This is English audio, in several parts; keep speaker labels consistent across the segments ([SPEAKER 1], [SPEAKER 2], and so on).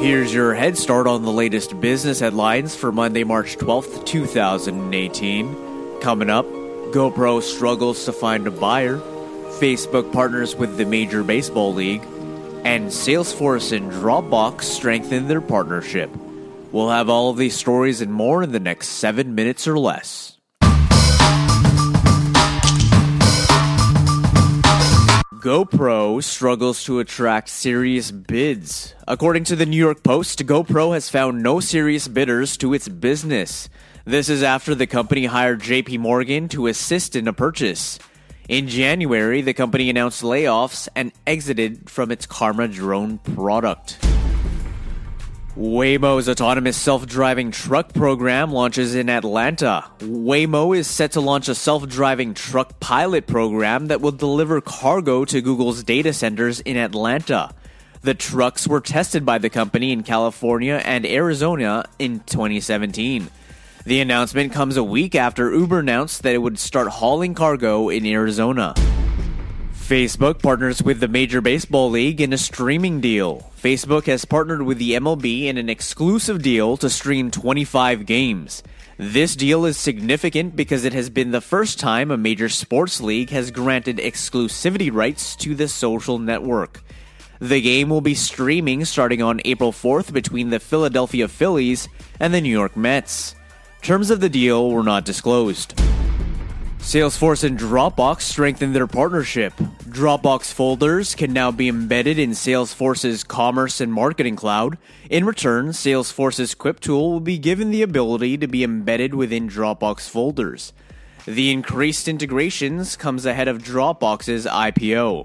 [SPEAKER 1] Here's your head start on the latest business headlines for Monday, March 12th, 2018. Coming up, GoPro struggles to find a buyer, Facebook partners with the Major Baseball League, and Salesforce and Dropbox strengthen their partnership. We'll have all of these stories and more in the next seven minutes or less. GoPro struggles to attract serious bids. According to the New York Post, GoPro has found no serious bidders to its business. This is after the company hired JP Morgan to assist in a purchase. In January, the company announced layoffs and exited from its Karma drone product. Waymo's autonomous self driving truck program launches in Atlanta. Waymo is set to launch a self driving truck pilot program that will deliver cargo to Google's data centers in Atlanta. The trucks were tested by the company in California and Arizona in 2017. The announcement comes a week after Uber announced that it would start hauling cargo in Arizona. Facebook partners with the Major Baseball League in a streaming deal. Facebook has partnered with the MLB in an exclusive deal to stream 25 games. This deal is significant because it has been the first time a major sports league has granted exclusivity rights to the social network. The game will be streaming starting on April 4th between the Philadelphia Phillies and the New York Mets. Terms of the deal were not disclosed. Salesforce and Dropbox strengthen their partnership. Dropbox folders can now be embedded in Salesforce's Commerce and Marketing Cloud. In return, Salesforce's Quip tool will be given the ability to be embedded within Dropbox folders. The increased integrations comes ahead of Dropbox's IPO.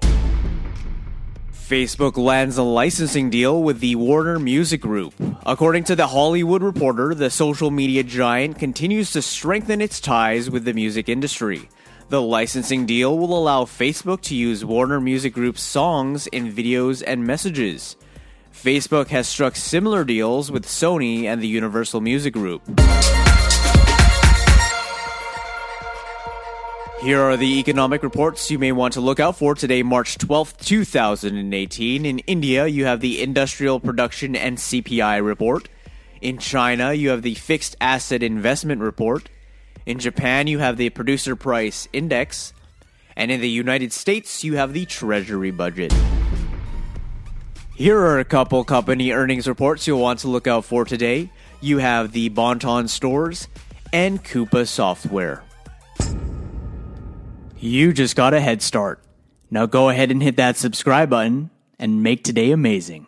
[SPEAKER 1] Facebook lands a licensing deal with the Warner Music Group. According to The Hollywood Reporter, the social media giant continues to strengthen its ties with the music industry. The licensing deal will allow Facebook to use Warner Music Group's songs in videos and messages. Facebook has struck similar deals with Sony and the Universal Music Group. Here are the economic reports you may want to look out for today, March 12th, 2018. In India, you have the Industrial Production and CPI report. In China, you have the Fixed Asset Investment report. In Japan, you have the Producer Price Index. And in the United States, you have the Treasury budget. Here are a couple company earnings reports you'll want to look out for today. You have the Bon-Ton Stores and Coupa Software. You just got a head start. Now go ahead and hit that subscribe button and make today amazing.